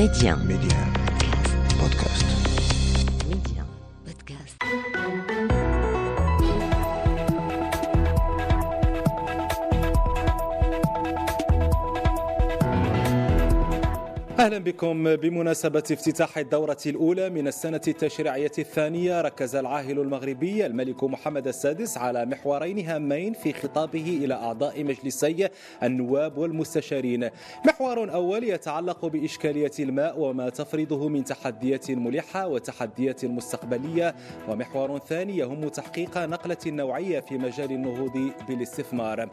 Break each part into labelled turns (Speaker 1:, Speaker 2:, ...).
Speaker 1: Média.
Speaker 2: Média. Podcast.
Speaker 3: أهلا بكم بمناسبة افتتاح الدورة الأولى من السنة التشريعية الثانية ركز العاهل المغربي الملك محمد السادس على محورين هامين في خطابه إلى أعضاء مجلسي النواب والمستشارين. محور أول يتعلق بإشكالية الماء وما تفرضه من تحديات ملحة وتحديات مستقبلية. ومحور ثاني يهم تحقيق نقلة نوعية في مجال النهوض بالاستثمار.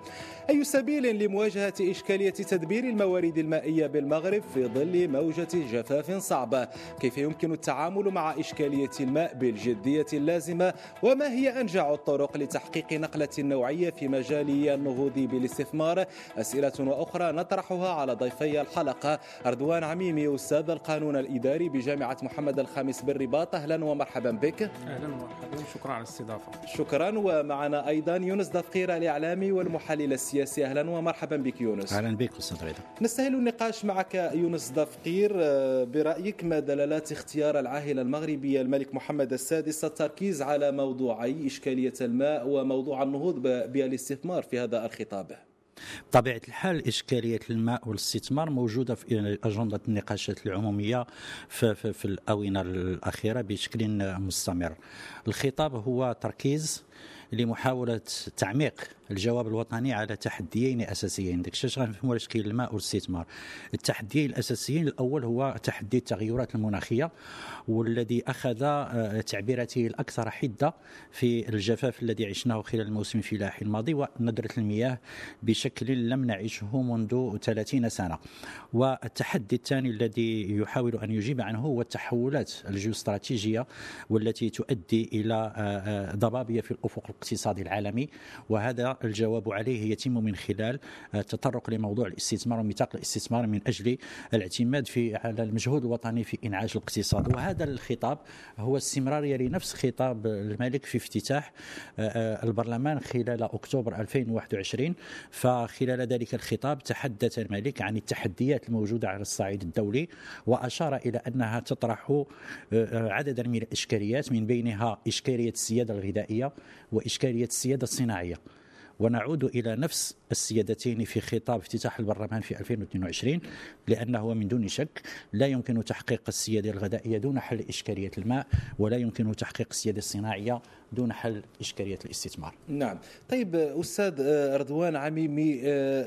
Speaker 3: أي سبيل لمواجهة إشكالية تدبير الموارد المائية بالمغرب في ظل موجة جفاف صعبة كيف يمكن التعامل مع إشكالية الماء بالجدية اللازمة؟ وما هي أنجع الطرق لتحقيق نقلة نوعية في مجال النهوض بالاستثمار؟ أسئلة وأخرى نطرحها على ضيفي الحلقة. أردوان عميمي أستاذ القانون الإداري بجامعة محمد الخامس بالرباط. أهلا ومرحبا بك.
Speaker 4: أهلا ومرحبا. شكرا على الاستضافة.
Speaker 3: شكرا. ومعنا أيضا يونس دفقير الإعلامي والمحلل السياسي. أهلا ومرحبا بك يونس.
Speaker 5: أهلا بك أستاذ رضا
Speaker 3: نستهل النقاش معك يونس دفقير آه، برأيك ما دلالات اختيار العاهل المغربي الملك محمد السادس التركيز على موضوعي إشكالية الماء وموضوع النهوض بالاستثمار في هذا الخطاب؟
Speaker 5: بطبيعة الحال إشكالية الماء والاستثمار موجودة في أجندة النقاشات العمومية في, في, في الآونة الأخيرة بشكل مستمر. الخطاب هو تركيز لمحاولة تعميق الجواب الوطني على تحديين أساسيين. داك الشيء غنفهموا على شكل الماء والاستثمار التحديين الأساسيين الأول هو تحدي التغيرات المناخية والذي أخذ آه، تعبيراته الأكثر حدة في الجفاف الذي عشناه خلال الموسم الفلاحي الماضي وندره المياه بشكل لم نعشه منذ 30 سنة. والتحدي الثاني الذي يحاول أن يجيب عنه هو التحولات الجيوستراتيجية والتي تؤدي إلى آه، آه، ضبابية في الأفق الاقتصادي العالمي وهذا الجواب عليه يتم من خلال آه، التطرق لموضوع الاستثمار وميثاق الاستثمار من أجل الاعتماد في على المجهود الوطني في إنعاش الاقتصاد. وهذا الخطاب هو استمراريه لنفس خطاب الملك في افتتاح آه، آه، البرلمان خلال أكتوبر 2021 فخلال ذلك الخطاب تحدث الملك عن التحديات الموجودة على الصعيد الدولي وأشار إلى أنها تطرح آه، آه، عددا من الإشكاليات من بينها إشكالية السيادة الغذائية واشكاليه السيادة الصناعية. ونعود إلى نفس السيادتين في خطاب افتتاح البرلمان في 2022 لأنه من دون شك لا يمكن تحقيق السيادة الغذائية دون حل إشكالية الماء ولا يمكن تحقيق السيادة الصناعية دون حل إشكالية الاستثمار.
Speaker 3: نعم. طيب أستاذ رضوان عميمي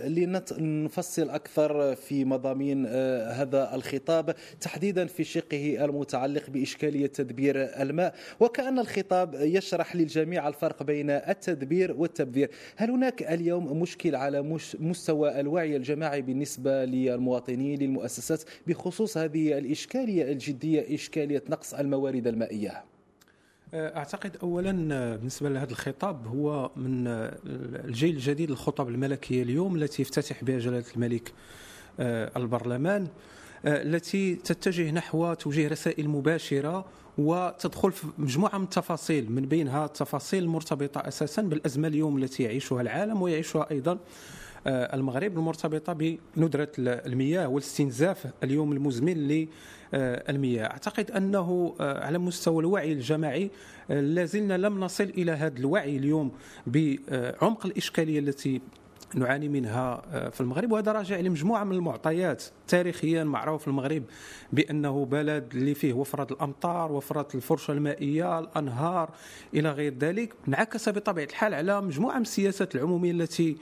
Speaker 3: لنفصل أكثر في مضامين هذا الخطاب تحديدا في شقه المتعلق بإشكالية تدبير الماء. وكأن الخطاب يشرح للجميع الفرق بين التدبير والتبذير. هل هناك اليوم مشكل على مستوى الوعي الجماعي بالنسبة للمواطنين للمؤسسات بخصوص هذه الإشكالية الجدية إشكالية نقص الموارد المائية؟
Speaker 4: أعتقد اولا آه، بالنسبة لهذا الخطاب هو من آه، الجيل الجديد للخطب الملكية اليوم التي يفتتح بها جلالة الملك آه، البرلمان آه، التي تتجه نحو توجيه رسائل مباشرة وتدخل في مجموعة من التفاصيل من بينها التفاصيل المرتبطه أساسا بالأزمة اليوم التي يعيشها العالم ويعيشها أيضا آه، المغرب المرتبطة بندرة المياه والاستنزاف اليوم المزمن للمياه أعتقد أنه آه، على مستوى الوعي الجماعي آه، لازلنا لم نصل إلى هذا الوعي اليوم بعمق الإشكالية التي نعاني منها آه، في المغرب. وهذا راجع لمجموعة من المعطيات تاريخيا معروف المغرب بأنه بلد اللي فيه وفرة الأمطار وفرة الفرشة المائية الأنهار إلى غير ذلك. انعكس بطبيعة الحال على مجموعة من السياسات العمومية التي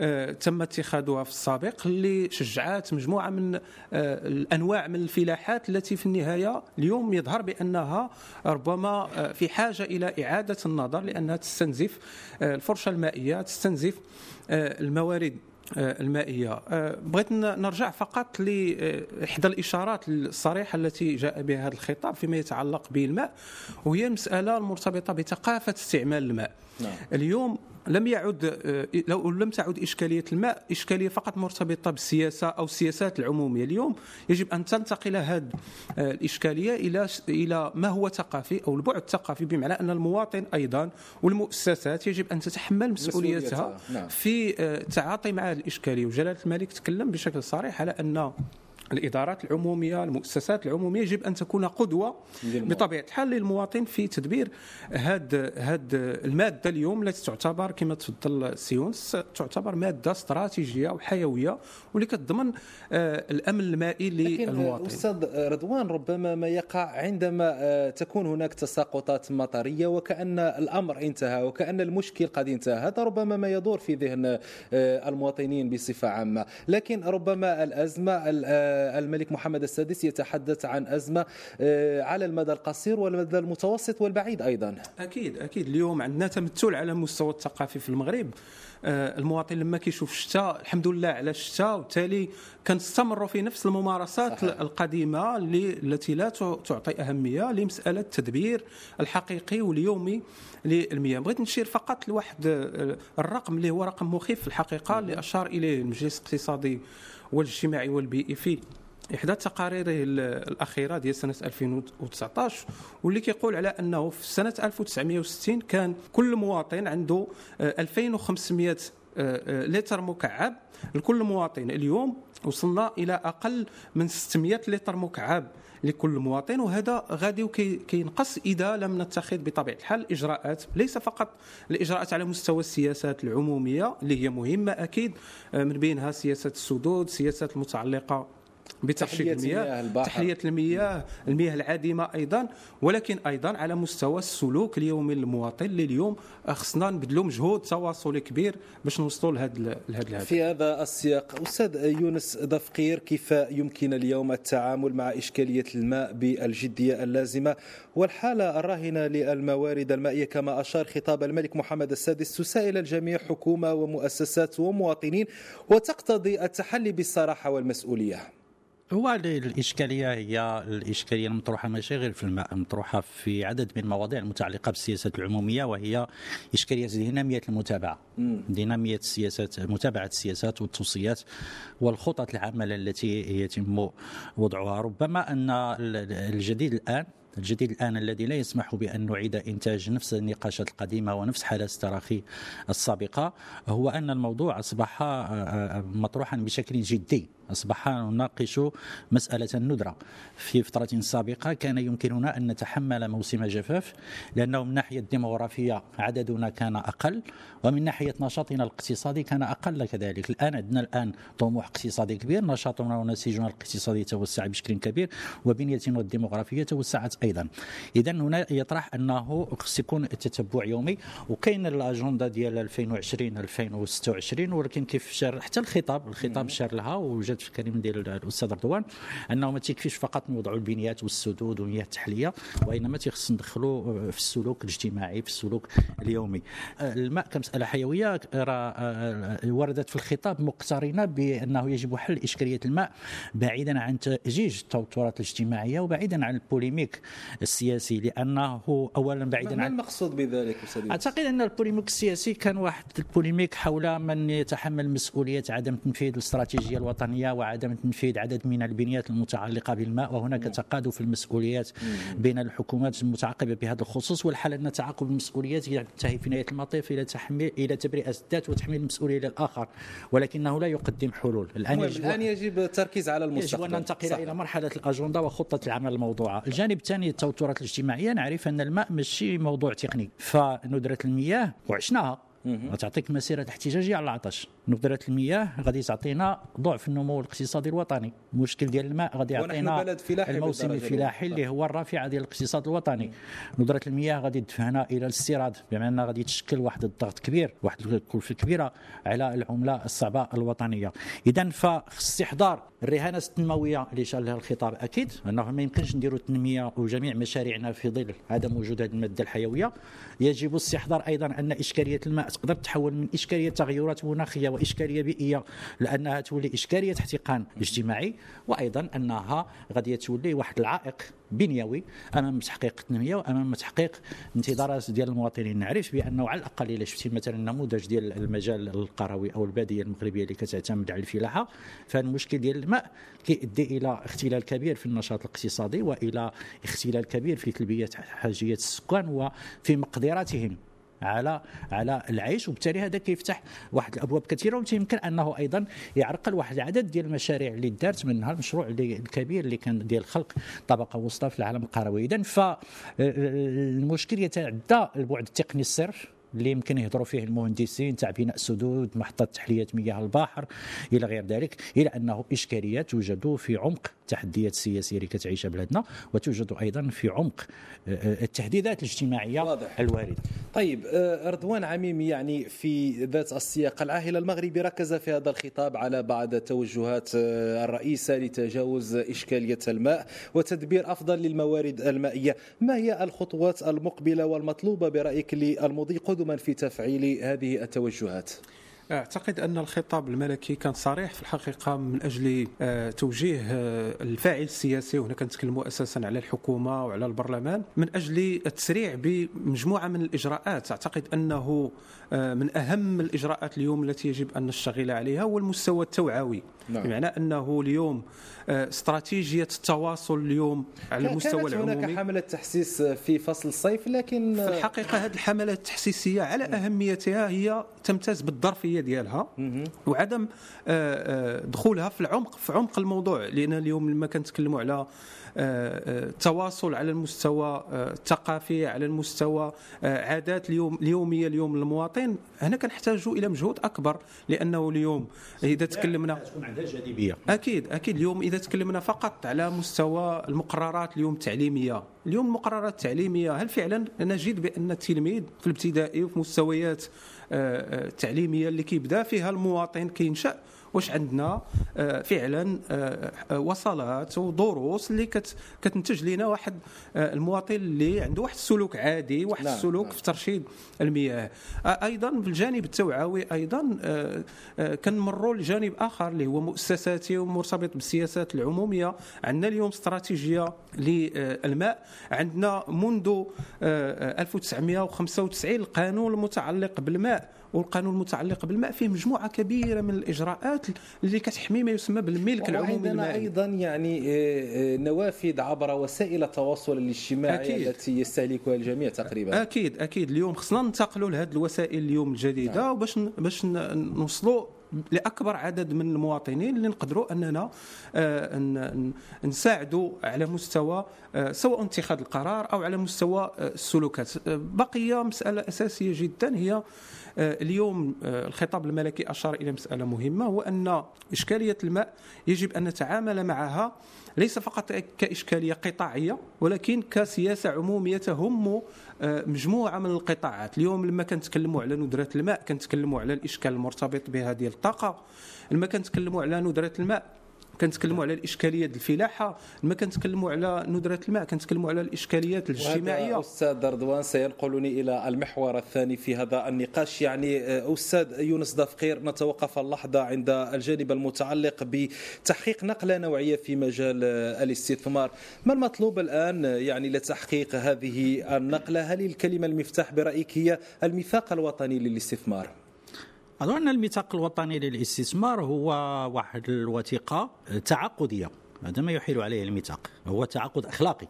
Speaker 4: آه، تم اتخاذها في السابق اللي شجعت مجموعة من آه، الأنواع من الفلاحات التي في النهاية اليوم يظهر بأنها ربما في حاجة إلى إعادة النظر لأنها تستنزف الفرشة المائية تستنزف الموارد آه، المائية آه، بغيت نرجع فقط لإحدى الإشارات الصريحة التي جاء بها هذا الخطاب فيما يتعلق بالماء وهي المسألة المرتبطة بثقافة استعمال الماء
Speaker 3: نعم.
Speaker 4: اليوم لم يعد آه، لو لم تعد إشكالية الماء إشكالية فقط مرتبطة بالسياسة أو السياسات العمومية. اليوم يجب أن تنتقل هذه آه، الإشكالية إلى إلى ما هو ثقافي أو البعد الثقافي بمعنى أن المواطن أيضا والمؤسسات يجب أن تتحمل مسؤوليتها
Speaker 3: مسؤوليتها، نعم.
Speaker 4: في آه، التعاطي مع هذه الإشكالية. وجلالة الملك تكلم بشكل صريح على أن الإدارات العمومية المؤسسات العمومية يجب أن تكون قدوة
Speaker 3: للمواطن.
Speaker 4: بطبيعة الحال للمواطن في تدبير هاد هاد المادة اليوم التي تعتبر كما تفضل سيونس تعتبر مادة استراتيجية وحيوية واللي كتضمن آه، الأمن المائي
Speaker 3: لكن
Speaker 4: للمواطن.
Speaker 3: أستاذ رضوان ربما ما يقع عندما آه، تكون هناك تساقطات مطرية وكأن الأمر انتهى وكأن المشكل قد انتهى. هذا ربما ما يدور في ذهن آه، المواطنين بصفة عامة. لكن ربما الأزمة ال- الملك محمد السادس يتحدث عن أزمة آه، على المدى القصير والمدى المتوسط والبعيد أيضا.
Speaker 4: أكيد أكيد. اليوم عندنا تمثل على المستوى الثقافي في المغرب. آه، المواطن لما كيشوف الشتاء الحمد لله على الشتاء وبالتالي كنستمروا في نفس الممارسات
Speaker 3: صحيح.
Speaker 4: القديمة اللي التي لا تع- تعطي أهمية لمسألة التدبير الحقيقي واليومي للمياه. بغيت نشير فقط لواحد آه، الرقم اللي هو رقم مخيف في الحقيقة اللي أشار إليه المجلس الاقتصادي والاجتماعي والبيئي في إحدى تقاريره ال- الأخيرة ديال سنة 2019 واللي كيقول على أنه في سنة 1960 كان كل مواطن عنده آه، 2500 آه، آه، لتر مكعب لكل مواطن. اليوم وصلنا إلى أقل من 600 لتر مكعب لكل مواطن وهذا غادي كينقص إذا لم نتخذ بطبيعة الحال إجراءات ليس فقط الإجراءات على مستوى السياسات العمومية اللي هي مهمة أكيد آه، من بينها سياسة السدود سياسات المتعلقة بترشيد المياه. تحلية المياه المياه العادمة أيضا. ولكن أيضا على مستوى السلوك اليومي للمواطن اللي اليوم خصنا نبذلوا مجهود تواصلي كبير باش نوصلوا لهذا لهذا الهدف.
Speaker 3: في هذا السياق أستاذ يونس دفقير كيف يمكن اليوم التعامل مع إشكالية الماء بالجدية اللازمة والحالة الراهنة للموارد المائية؟ كما أشار خطاب الملك محمد السادس تسائل الجميع حكومة ومؤسسات ومواطنين وتقتضي التحلي بالصراحة والمسؤولية.
Speaker 5: هو الإشكالية هي الإشكالية المطروحة ماشي غير في الماء المطروحة في عدد من المواضيع المتعلقة بالسياسات العمومية وهي إشكالية دينامية المتابعة. دينامية السياسات متابعة السياسات والتوصيات والخطط العامة التي يتم وضعها. ربما أن الجديد الآن الجديد الآن الذي لا يسمح بأن نعيد إنتاج نفس النقاشات القديمة ونفس حالات التراخي السابقة هو أن الموضوع أصبح مطروحا بشكل جدي. أصبح نناقش مسألة الندرة في فترة سابقة كان يمكننا أن نتحمل موسم جفاف لأنه من ناحية الديموغرافية عددنا كان أقل ومن ناحية نشاطنا الاقتصادي كان أقل كذلك. الآن عندنا الآن طموح اقتصادي كبير نشاطنا ونسيجنا الاقتصادي توسع بشكل كبير وبنيتنا الديموغرافية توسعت أيضا. إذا هنا يطرح أنه خص يكون التتبع يومي وكاين الأجندة ديال 2020 2026 ولكن كيف شار حتى الخطاب؟ الخطاب شار لها وجد في الكلمة ديال الأستاذ رضوان أنه ما تكفيش فقط نوضعوا البنيات والسدود والمياه التحلية وإنما تيخص ندخلوا في السلوك الاجتماعي في السلوك اليومي الماء كمسألة حيوية راه وردت في الخطاب مقترنة بأنه يجب حل إشكالية الماء بعيدا عن تأجيج التوترات الاجتماعية وبعيدا عن ال polémique السياسي لأنه اولا بعيدا
Speaker 3: ما
Speaker 5: عن
Speaker 3: المقصود بذلك يونس؟
Speaker 5: أعتقد أن ال polémique السياسي كان واحد ال polémique حول من يتحمل مسؤولية عدم تنفيذ الاستراتيجية الوطنية وعدم تنفيذ عدد من البنيات المتعلقة بالماء وهناك تقادف المسؤوليات بين الحكومات المتعاقبه بهذا الخصوص والحال أن تعاقب المسؤوليات ينتهي في نهاية المطاف إلى تحميل إلى تبرئة الذات وتحميل المسؤولية للاخر ولكنه لا يقدم حلول.
Speaker 3: الآن
Speaker 5: يجب
Speaker 3: الآن يجب التركيز على
Speaker 5: يجب
Speaker 3: المستقبل.
Speaker 5: ان ننتقل. إلى مرحلة الأجندة وخطة العمل الموضوعة. الجانب الثاني التوترات الاجتماعية. نعرف أن الماء ماشي موضوع تقني فندرة المياه وعشناها. غتعطيك مسيرة احتجاجية على العطش. ندره المياه غادي تعطينا ضعف النمو الاقتصادي الوطني. المشكل ديال الماء غادي يعطينا
Speaker 3: بلد فلاحي
Speaker 5: الموسم الفلاحي. اللي هو الرافعه ديال الاقتصاد الوطني. ندره المياه غادي تدفعنا إلى الاستيراد. بمعنى غادي تشكل واحد الضغط كبير واحد الكلفة كبيرة على العملة الصعبة الوطنية. إذا فخص استحضار الرهانة التنمويه اللي شار لها الخطاب أكيد أنه ما يمكنش نديروا التنميه وجميع مشاريعنا في ظل عدم وجود هذه المادة الحيوية. يجب استحضار أيضا أن إشكالية الماء تقدر تحول من إشكالية تغيرات مناخية وإشكالية بيئية لأنها تولي إشكالية احتقان اجتماعي وأيضا أنها غادي تولي واحد العائق بنيوي أمام تحقيق التنمية وأمام تحقيق انتظارات ديال المواطنين. نعرف بأنه على الأقل إلا شفتي مثلا النموذج ديال المجال القروي أو البادية المغربية اللي كتعتمد على الفلاحة فالمشكل ديال الماء كيؤدي إلى اختلال كبير في النشاط الاقتصادي وإلى اختلال كبير في تلبية حاجيات السكان وفي مقدراتهم. على على العيش وبالتالي هذا كيفتح واحد الأبواب كثيرة. ويمكن أنه أيضا يعرقل واحد العدد ديال المشاريع اللي دارت منها المشروع اللي الكبير اللي كان ديال خلق طبقة وسطى في العالم القروي. اذا فالمشكل يتعدى البعد التقني الصرف. اللي يمكن يهضروا فيه المهندسين تاع بناء سدود محطات تحلية مياه البحر إلى غير ذلك إلى أنه إشكاليات توجد في عمق التحديات السياسية اللي كتعيشها بلادنا وتوجد أيضا في عمق آه، آه، التهديدات الاجتماعية
Speaker 3: واضح.
Speaker 5: الوارده
Speaker 3: طيب آه، رضوان عميمي يعني في ذات السياق العاهل المغربي ركز في هذا الخطاب على بعض توجهات الرئيسة لتجاوز إشكالية الماء وتدبير أفضل للموارد المائية. ما هي الخطوات المقبلة والمطلوبة برأيك للمضي؟ قدما في تفعيل هذه التوجهات.
Speaker 4: أعتقد أن الخطاب الملكي كان صريح في الحقيقة من أجل آه، توجيه آه، الفاعل السياسي. وهنا كنتكلموا أساسا على الحكومة وعلى البرلمان من أجل التسريع بمجموعة من الإجراءات. أعتقد أنه آه، من أهم الإجراءات اليوم التي يجب أن نشتغل عليها هو المستوى التوعوي.
Speaker 3: نعم.
Speaker 4: بمعنى أنه اليوم استراتيجية التواصل اليوم على المستوى
Speaker 3: كانت هناك
Speaker 4: العمومي.
Speaker 3: حملة تحسيس في فصل الصيف لكن
Speaker 4: في الحقيقة هذه الحملة التحسيسية على أهميتها هي تمتاز بالظرفية ديالها وعدم آه، آه، دخولها في العمق في عمق الموضوع لأن اليوم لما كنتكلموا على آه، آه، التواصل على المستوى الثقافي على المستوى عادات اليوم اليومية اليوم للمواطن هنا كنحتاجوا إلى مجهود أكبر لأنه اليوم إذا تكلمنا أكيد أكيد. اليوم إذا تكلمنا فقط على مستوى المقررات اليوم التعليمية. اليوم المقررات التعليمية هل فعلا نجد بأن التلميذ في الابتدائي وفي مستويات التعليمية اللي كيبدا فيها المواطن كينشأ. واش عندنا؟ آه، فعلا آه، آه، وصلات ودروس اللي كت- كتنتج لنا واحد المواطن اللي عنده واحد السلوك عادي واحد
Speaker 3: نعم،
Speaker 4: السلوك
Speaker 3: نعم.
Speaker 4: في ترشيد المياه. أيضا في الجانب التوعوي أيضا كنمروا لجانب آخر اللي هو مؤسساتي ومرتبط بالسياسات العمومية. عندنا اليوم استراتيجية للماء. عندنا منذ آه، آه، 1995 القانون المتعلق بالماء. والقانون المتعلق بالماء فيه مجموعة كبيرة من الإجراءات اللي كتحمي ما يسمى بالملك العمومي المائي
Speaker 3: أيضا يعني آه، آه، نوافذ عبر وسائل التواصل الاجتماعي
Speaker 4: أكيد.
Speaker 3: التي يستهلكها الجميع تقريبا
Speaker 4: أكيد أكيد اليوم خصنا ننتقلوا لهذه الوسائل اليوم الجديدة
Speaker 3: نعم.
Speaker 4: وباش باش نوصلوا لأكبر عدد من المواطنين اللي نقدروا أننا آه، نساعدوا على مستوى سواء اتخاذ القرار أو على مستوى السلوكات آه، بقي مسألة أساسية جدا هي اليوم آه، الخطاب الملكي أشار إلى مسألة مهمة هو أن إشكالية الماء يجب أن نتعامل معها ليس فقط كإشكالية قطاعية ولكن كسياسة عمومية تهم آه، مجموعة من القطاعات. اليوم لما كنتكلموا على ندرة الماء كنتكلموا على الإشكال المرتبط بها ديال الطاقة. لما كنتكلموا على ندرة الماء كنتكلموا على الاشكاليه ديال الفلاحة لما كنتكلموا على ندرة الماء كنتكلموا على الإشكاليات الاجتماعية.
Speaker 3: وهذا أستاذ رضوان سينقلني إلى المحور الثاني في هذا النقاش. يعني آه، أستاذ يونس دفقير نتوقف اللحظة عند الجانب المتعلق بتحقيق نقلة نوعية في مجال آه، الاستثمار. ما المطلوب الآن آه، يعني لتحقيق هذه النقلة؟ هل الكلمة المفتاح برأيك هي الميثاق الوطني للاستثمار؟
Speaker 5: أظن أن الميثاق الوطني للاستثمار هو واحد الوثيقة تعاقدية هذا ما يحيل عليه الميثاق. هو تعاقد أخلاقي.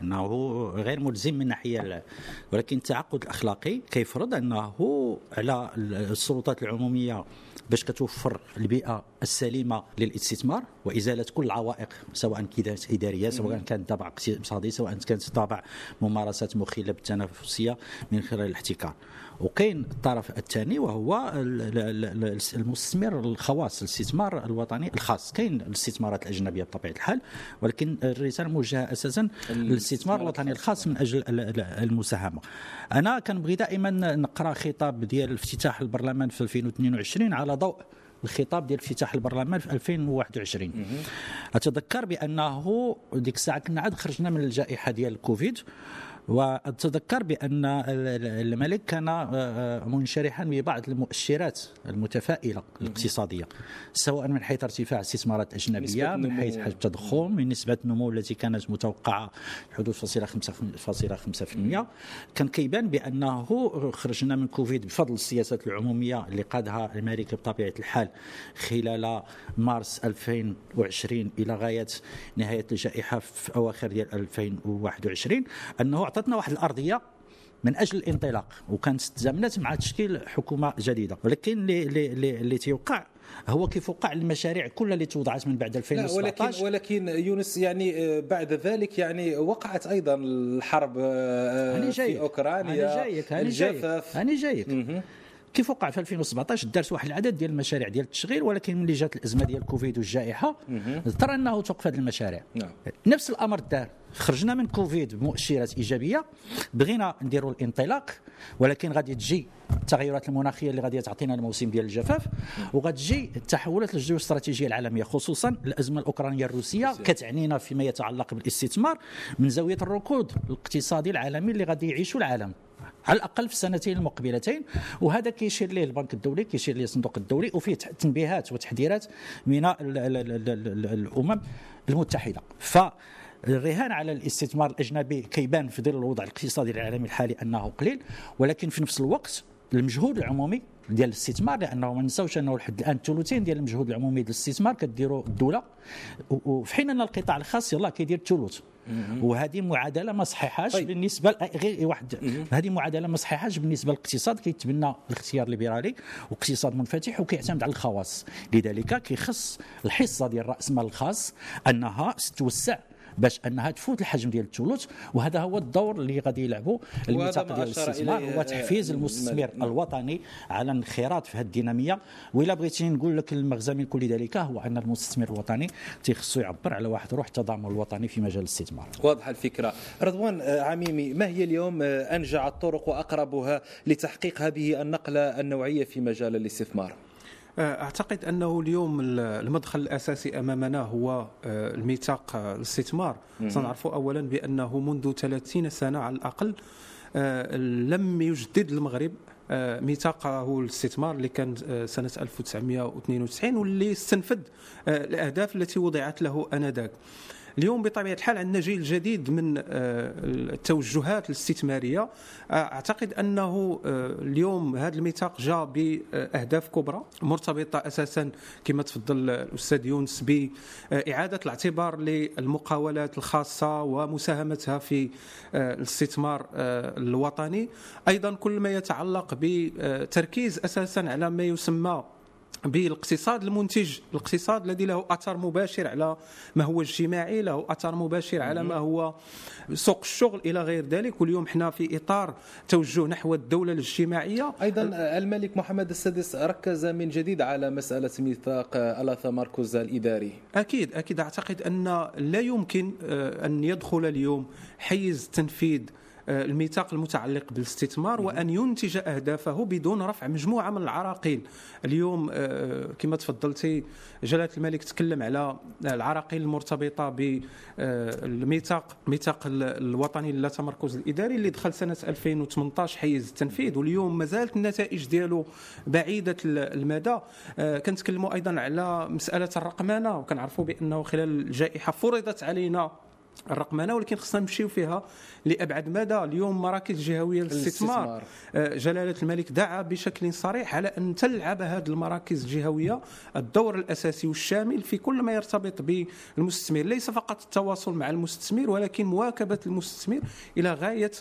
Speaker 5: إنه غير ملزم من ناحية ولكن التعاقد الاخلاقي كيفرض أنه على السلطات العمومية باش كتوفر البيئة السليمة للاستثمار وإزالة كل العوائق سواء كانت إدارية سواء كانت طابع اقتصادي سواء كانت طابع ممارسات مخله بالتنافسية من خلال الاحتكار. وكاين الطرف الثاني وهو ال- ال- ال- المستثمر الخواص الاستثمار الوطني الخاص. كاين الاستثمارات الأجنبية بطبيعة الحال ولكن الرسالة موجهة أساسا للاستثمار الوطني الخاص. من أجل ال- ال- المساهمة. أنا كنبغي دائما نقرأ خطاب ديال افتتاح البرلمان في 2022 على ضوء الخطاب ديال افتتاح البرلمان في 2021 أتذكر بأنه ديك الساعة كنا عاد خرجنا من الجائحة ديال الكوفيد. واتذكر بأن ال- ال- الملك كان آه، آه، منشرحا ببعض المؤشرات المتفائلة الاقتصادية سواء من حيث ارتفاع استثمارات اجنبيه
Speaker 3: نسبة
Speaker 5: من حيث. حجم التضخم من نسبة النمو التي كانت متوقعة حدود في المئة كان كيبان بأنه خرجنا من كوفيد بفضل السياسات العمومية اللي قادها الملك بطبيعة الحال خلال مارس 2020 إلى غاية نهاية الجائحة في أواخر ديال 2021 أنه أعطتنا واحد الأرضية من أجل الانطلاق وكانت تزامنت مع تشكيل حكومة جديدة. ولكن اللي اللي اللي, تيوقع هو كيف وقع المشاريع كلها اللي توضعت من بعد
Speaker 3: لا
Speaker 5: 2017
Speaker 3: ولكن ولكن يونس يعني آه، بعد ذلك يعني وقعت أيضا الحرب آه، في أوكرانيا
Speaker 5: هاني جايك هاني جايك.
Speaker 3: الجفاف.
Speaker 5: هاني جايك. كيف وقع في 2017 دارت واحد العدد ديال المشاريع ديال التشغيل ولكن ملي جات الأزمة ديال الكوفيد والجائحة اضطر أنه توقف هذه المشاريع.
Speaker 3: نعم.
Speaker 5: نفس الأمر دار. خرجنا من كوفيد بمؤشرات إيجابية بغينا نديروا الانطلاق ولكن غادي تجي التغيرات المناخية اللي غادي تعطينا الموسم ديال الجفاف وغتجي التحولات الجيوستراتيجية العالمية خصوصا الأزمة الأوكرانية الروسية كتعنينا فيما يتعلق بالاستثمار من زاوية الركود الإقتصادي العالمي اللي غادي يعيشه العالم. على الأقل في السنتين المقبلتين. وهذا كيشير ليه البنك الدولي كيشير ليه الصندوق الدولي وفيه تنبيهات وتحذيرات من ال- ال- ال- ال- ال- الأمم المتحدة. ف الرهان على الاستثمار الأجنبي كيبان في ظل الوضع الاقتصادي العالمي الحالي أنه قليل. ولكن في نفس الوقت المجهود العمومي ديال الاستثمار لأنه ما نساوش أنه لحد الآن ثلثين ديال المجهود العمومي ديال الاستثمار كديروا الدولة وفي حين أن القطاع الخاص يلاه كيدير ثلث وهذه معادلة ما صحيحاش
Speaker 3: طيب.
Speaker 5: بالنسبة غير واحد. هذه معادلة ما صحيحاش بالنسبة للاقتصاد كيتبنى الاختيار الليبرالي واقتصاد منفتح وكيعتمد على الخواص. لذلك كيخص الحصة ديال رأس المال الخاص أنها توسع باش انها تفوت الحجم ديال الثلث وهذا هو الدور اللي غادي يلعبوا الميثاق ديال الاستثمار هو تحفيز المستثمر. الوطني على الانخراط في هذه الدينامية. وإلا بغيتي نقول لك المغزى من كل ذلك هو أن المستثمر الوطني تيخصو يعبر على واحد روح التضامن الوطني في مجال الاستثمار.
Speaker 3: واضحة الفكرة. رضوان آه، عميمي ما هي اليوم آه، أنجع الطرق وأقربها لتحقيق هذه النقلة النوعية في مجال الاستثمار؟
Speaker 4: أعتقد أنه اليوم المدخل الأساسي أمامنا هو آه، الميثاق آه، الاستثمار. سنعرف اولا بأنه منذ 30 سنة على الأقل آه، لم يجدد المغرب آه، ميثاقه الاستثمار اللي كان آه، سنة 1992 واللي استنفذ آه، الأهداف التي وضعت له آنذاك. اليوم بطبيعة الحال عندنا جيل جديد من آه، التوجهات الاستثمارية. آه، أعتقد أنه آه، اليوم هذا الميثاق جاء بأهداف كبرى مرتبطة أساسا كما تفضل الأستاذ يونس باعاده الاعتبار للمقاولات الخاصة ومساهمتها في الاستثمار الوطني. أيضا كل ما يتعلق بتركيز أساسا على ما يسمى بالاقتصاد المنتج الاقتصاد الذي له أثر مباشر على ما هو اجتماعي له أثر مباشر على ما هو سوق الشغل إلى غير ذلك. واليوم إحنا في إطار توجه نحو الدولة الاجتماعية.
Speaker 3: أيضا آه، الملك محمد السادس ركز من جديد على مسألة ميثاق ألاثا ماركوز الإداري.
Speaker 4: أكيد أكيد. أعتقد أن لا يمكن آه، أن يدخل اليوم حيز تنفيذ الميثاق المتعلق بالاستثمار وأن ينتج أهدافه بدون رفع مجموعة من العراقيل. اليوم آه، كما تفضلتي جلالة الملك تكلم على العراقيل المرتبطة بالميثاق الميثاق الوطني لا تمركز الإداري اللي دخل سنة 2018 حيز التنفيذ. واليوم ما زالت النتائج ديالو بعيدة المدى. آه، كنتكلموا أيضا على مسألة الرقمنه وكنعرفوا بأنه خلال الجائحة فرضت علينا الرقمنه ولكن خصنا نمشيو فيها لأبعد مدى. اليوم مراكز جهوية للاستثمار. آه، جلالة الملك دعا بشكل صريح على أن تلعب هذه المراكز الجهوية الدور الأساسي والشامل في كل ما يرتبط بالمستثمر. ليس فقط التواصل مع المستثمر ولكن مواكبة المستثمر إلى غاية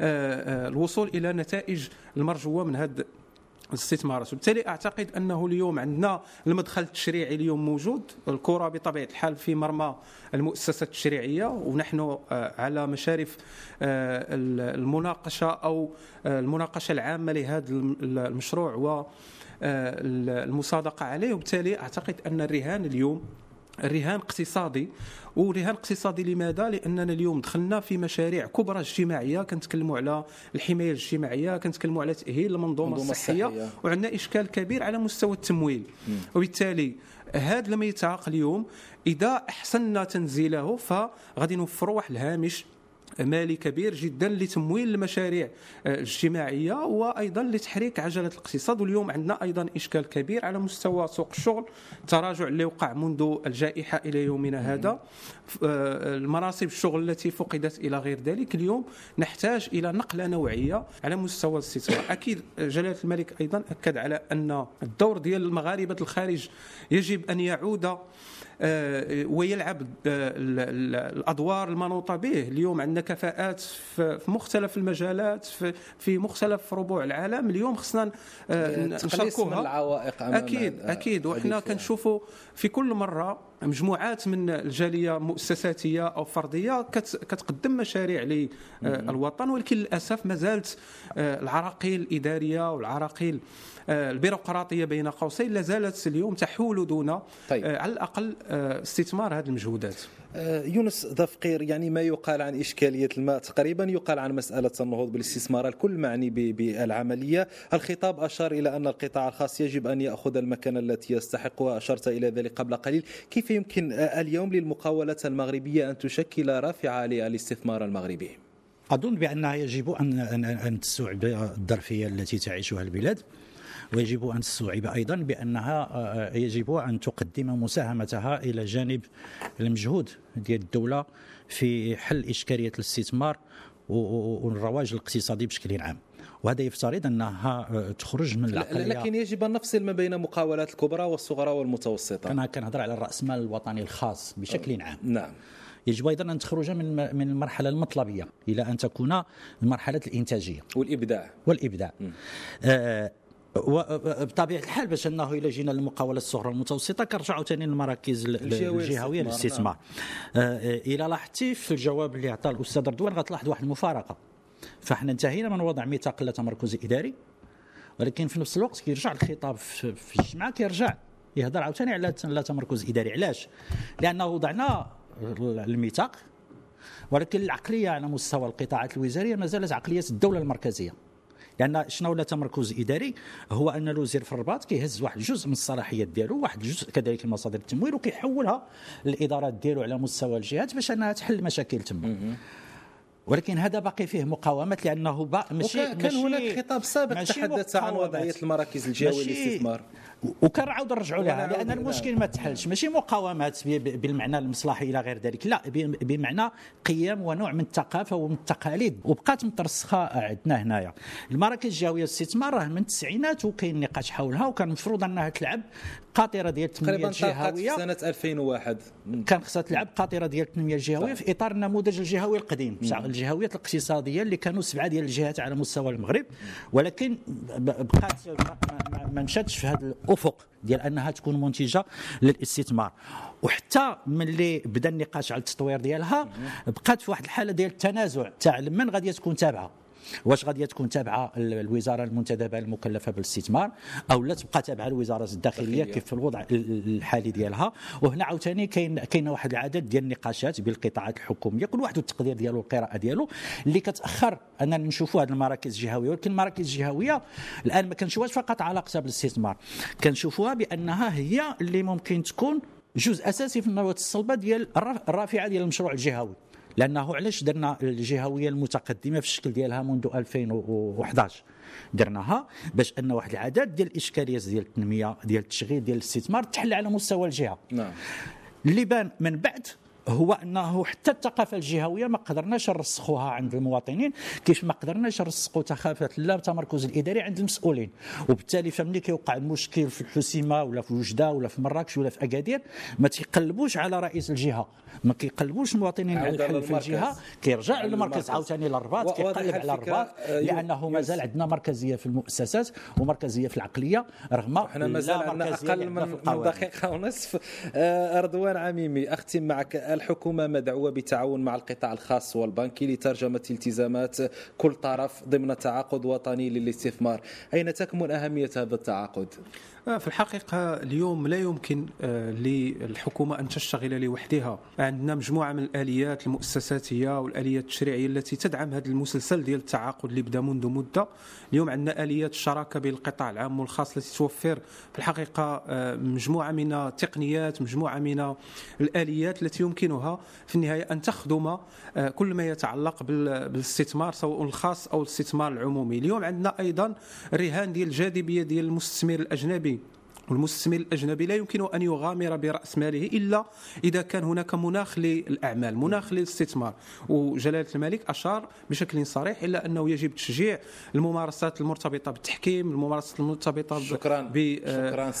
Speaker 4: آه، آه، الوصول إلى نتائج المرجوة من هذا الاستثمارات وبالتالي أعتقد أنه اليوم عندنا المدخل التشريعي اليوم موجود الكرة بطبيعة الحال في مرمى المؤسسات التشريعية ونحن آه، على مشارف آه، المناقشة أو آه، المناقشة العامة لهذا الم- المشروع و المصادقة عليه. وبالتالي أعتقد أن الرهان اليوم الرهان اقتصادي. ورهان اقتصادي لماذا؟ لأننا اليوم دخلنا في مشاريع كبرى اجتماعية. كنتكلموا على الحماية الاجتماعية كنتكلموا على تأهيل
Speaker 3: المنظومة
Speaker 4: الصحية
Speaker 3: الصحية.
Speaker 4: وعندنا إشكال كبير على مستوى التمويل. وبالتالي هذا الميثاق اليوم. إذا أحسننا تنزيله فغادي نوفروا واحد الهامش مالي كبير جدا لتمويل المشاريع الاجتماعية وأيضا لتحريك عجلة الاقتصاد. واليوم عندنا أيضا إشكال كبير على مستوى سوق الشغل تراجع اللي وقع منذ الجائحة إلى يومنا هذا. آه، المناصب الشغل التي فقدت إلى غير ذلك. اليوم نحتاج إلى نقلة نوعية على مستوى الاستثمار. أكيد جلالة الملك أيضا أكد على أن الدور ديال المغاربة الخارج يجب أن يعود آه، ويلعب آه، ال- ال- الأدوار المنوطة به. اليوم عندنا كفاءات في مختلف المجالات في, في مختلف ربوع العالم. اليوم خصنا آه، نشاركوها.
Speaker 3: العوائق أمام أكيد
Speaker 4: أكيد. وحنا
Speaker 3: فيها.
Speaker 4: كنشوفوا في كل مرة مجموعات من الجالية مؤسساتية أو فردية كت- كتقدم مشاريع للوطن ولكن للأسف ما زالت آه، العراقيل الإدارية والعراقيل آه، البيروقراطية بين قوسين لا زالت اليوم تحول دون
Speaker 3: طيب.
Speaker 4: آه، على الأقل استثمار هذه المجهودات.
Speaker 3: يونس ذفقير يعني ما يقال عن إشكالية الماء؟ تقريبا يقال عن مسألة النهوض بالاستثمار الكل معني ب- بالعملية. الخطاب أشار إلى أن القطاع الخاص يجب أن يأخذ المكانة التي يستحقها. أشرت إلى ذلك قبل قليل. كيف يمكن اليوم للمقاولات المغربية أن تشكل رافعة للاستثمار المغربي؟
Speaker 5: أظن بأنها يجب أن أن تستوعب الظرفية التي تعيشها البلاد ويجب أن تستوعب أيضا بأنها آه، يجب أن تقدم مساهمتها إلى جانب المجهود ديال الدولة في حل إشكالية الاستثمار والرواج الاقتصادي بشكل عام. وهذا يفترض أنها آه، تخرج من العقلية.
Speaker 3: لكن يجب أن نفصل ما بين مقاولات الكبرى والصغرى والمتوسطة.
Speaker 5: أنا كنهضر على الرأسمال الوطني الخاص بشكل عام.
Speaker 3: نعم.
Speaker 5: يجب أيضا أن تخرج من من المرحلة المطلبية إلى أن تكون مرحلة الإنتاجية.
Speaker 3: والإبداع.
Speaker 5: والإبداع. آه وبطبيعه الحال باش أنه إلى جينا للمقاولات الصغرى والمتوسطة كنرجعوا ثاني للمراكز
Speaker 3: الجهوية للاستثمار،
Speaker 5: آه إلى لاحظتي في الجواب اللي عطاه الأستاذ رضوان غتلاحظ واحد المفارقة. فاحنا انتهينا من وضع ميثاق لا تمركز اداري ولكن في نفس الوقت كيرجع الخطاب في الجمعه كيرجع يهضر عاوتاني على لا تمركز اداري. علاش؟ لأنه وضعنا الميثاق ولكن العقلية على مستوى القطاعات الوزارية ما زالت عقلية الدولة المركزية. لأن شنو لا تمركز اداري؟ هو أن الوزير في الرباط كيهز واحد الجزء من الصلاحيات ديالو واحد الجزء كذلك من مصادر التمويل وكيحولها للادارات ديالو على مستوى الجهات باش أنها تحل مشاكل تما. ولكن هذا باقي فيه مقاومات لأنه با ماشي
Speaker 3: وكان كان
Speaker 5: ماشي-
Speaker 3: هناك خطاب سابق تحدث عن. وضعية المراكز
Speaker 5: ماشي-
Speaker 3: للاستثمار.
Speaker 5: وكنعاود نرجعوا لها
Speaker 3: لأن.
Speaker 5: المشكل ما تحلش. ماشي مقاومات بالمعنى المصلحي إلى غير ذلك. لا بمعنى قيم ونوع من الثقافة ومن التقاليد. وبقات مترسخة عندنا هنايا. المراكز الجهويه للاستثمار راه من التسعينات وكاين نقاش حولها وكان المفروض أنها تلعب قاطرة ديال التنمية
Speaker 3: تقريبا طلقت في
Speaker 5: الجهويه
Speaker 3: سنة 2001
Speaker 5: كان خصها تلعب قاطرة ديال التنمية الجهوية في إطار النموذج الجهوي القديم. الجهويات الاقتصادية اللي كانوا سبعة ديال الجهات على مستوى المغرب. ولكن بقات ما- مشاتش في هذا الأفق ديال أنها تكون منتجة للاستثمار. وحتى ملي بدا النقاش على التطوير ديالها بقات في واحد الحالة ديال التنازع. تاع من غادي تكون تابعة؟ واش غادي تكون تابعة ال- الوزارة المنتدبة المكلفة بالاستثمار أو لا تبقى تابعة الوزارة
Speaker 3: الداخلية.
Speaker 5: كيف في الوضع ال- ال- الحالي ديالها. وهنا عاوتاني كاين كاين واحد العدد ديال النقاشات بالقطاعات الحكومية كل واحد والتقدير ديالو القراءة ديالو اللي كتأخر أننا نشوفوا هذه المراكز الجهوية. ولكن المراكز الجهوية الآن ما كنشوفوهاش فقط علاقتها بالاستثمار كنشوفوها بأنها هي اللي ممكن تكون جزء أساسي في النواة الصلبة ديال الرافعة ديال المشروع الجهوي. لأنه علاش درنا الجهوية المتقدمة في الشكل ديالها منذ 2011 درناها باش أن واحد العدد ديال الإشكاليات ديال التنمية ديال التشغيل ديال الاستثمار تحل على مستوى الجهة.
Speaker 3: نعم.
Speaker 5: اللي بان من بعد هو أنه حتى الثقافة الجهوية ما قدرناش نرسخوها عند المواطنين كيف ما قدرناش نرسخوا ثقافة لا التمركز الإداري عند المسؤولين وبالتالي فملي كيوقع المشكل في الحسيمة ولا في وجدة ولا في مراكش ولا في أكادير ما تيقلبوش على رئيس الجهة ما كيقلبوش المواطنين على الحل في. الجهة كيرجع للمركز. عاوتاني للرباط كيقلب على الرباط
Speaker 3: يو-
Speaker 5: لأنه ما زال عندنا مركزية في المؤسسات ومركزية في العقلية رغم
Speaker 3: إحنا مازال عندنا
Speaker 5: أقل
Speaker 3: من. دقيقة ونصف آه، رضوان عميمي أختم معك الحكومة مدعوة بالتعاون مع القطاع الخاص والبنكي لترجمة التزامات كل طرف ضمن تعاقد وطني للاستثمار. أين تكمن أهمية هذا التعاقد؟
Speaker 4: في الحقيقة اليوم لا يمكن آه، للحكومة أن تشتغل لوحدها. عندنا مجموعة من الآليات المؤسساتية والآليات التشريعية التي تدعم هذا المسلسل ديال التعاقد اللي بدا منذ مدة. اليوم عندنا آليات الشراكة بين القطاع العام والخاص التي توفر في الحقيقة آه، مجموعة من التقنيات مجموعة من الآليات التي يمكنها في النهاية أن تخدم آه، كل ما يتعلق بال- بالاستثمار سواء الخاص أو الاستثمار العمومي. اليوم عندنا أيضا الرهان ديال الجاذبية ديال المستثمر الأجنبي. والمستثمر الأجنبي لا يمكن أن يغامر برأس ماله إلا إذا كان هناك مناخ للأعمال مناخ للاستثمار. وجلالة الملك أشار بشكل صريح إلى أنه يجب تشجيع الممارسات المرتبطة بالتحكيم الممارسات المرتبطة
Speaker 3: شكرا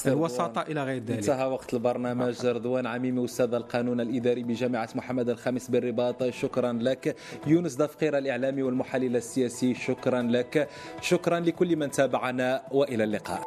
Speaker 4: بالوساطه إلى غير ذلك.
Speaker 3: انتهى وقت البرنامج. رضوان عميمي أستاذ القانون الإداري بجامعة محمد الخامس بالرباط. شكرا لك. يونس دفقير الإعلامي والمحلل السياسي شكرا لك. شكرا لكل من تابعنا وإلى اللقاء.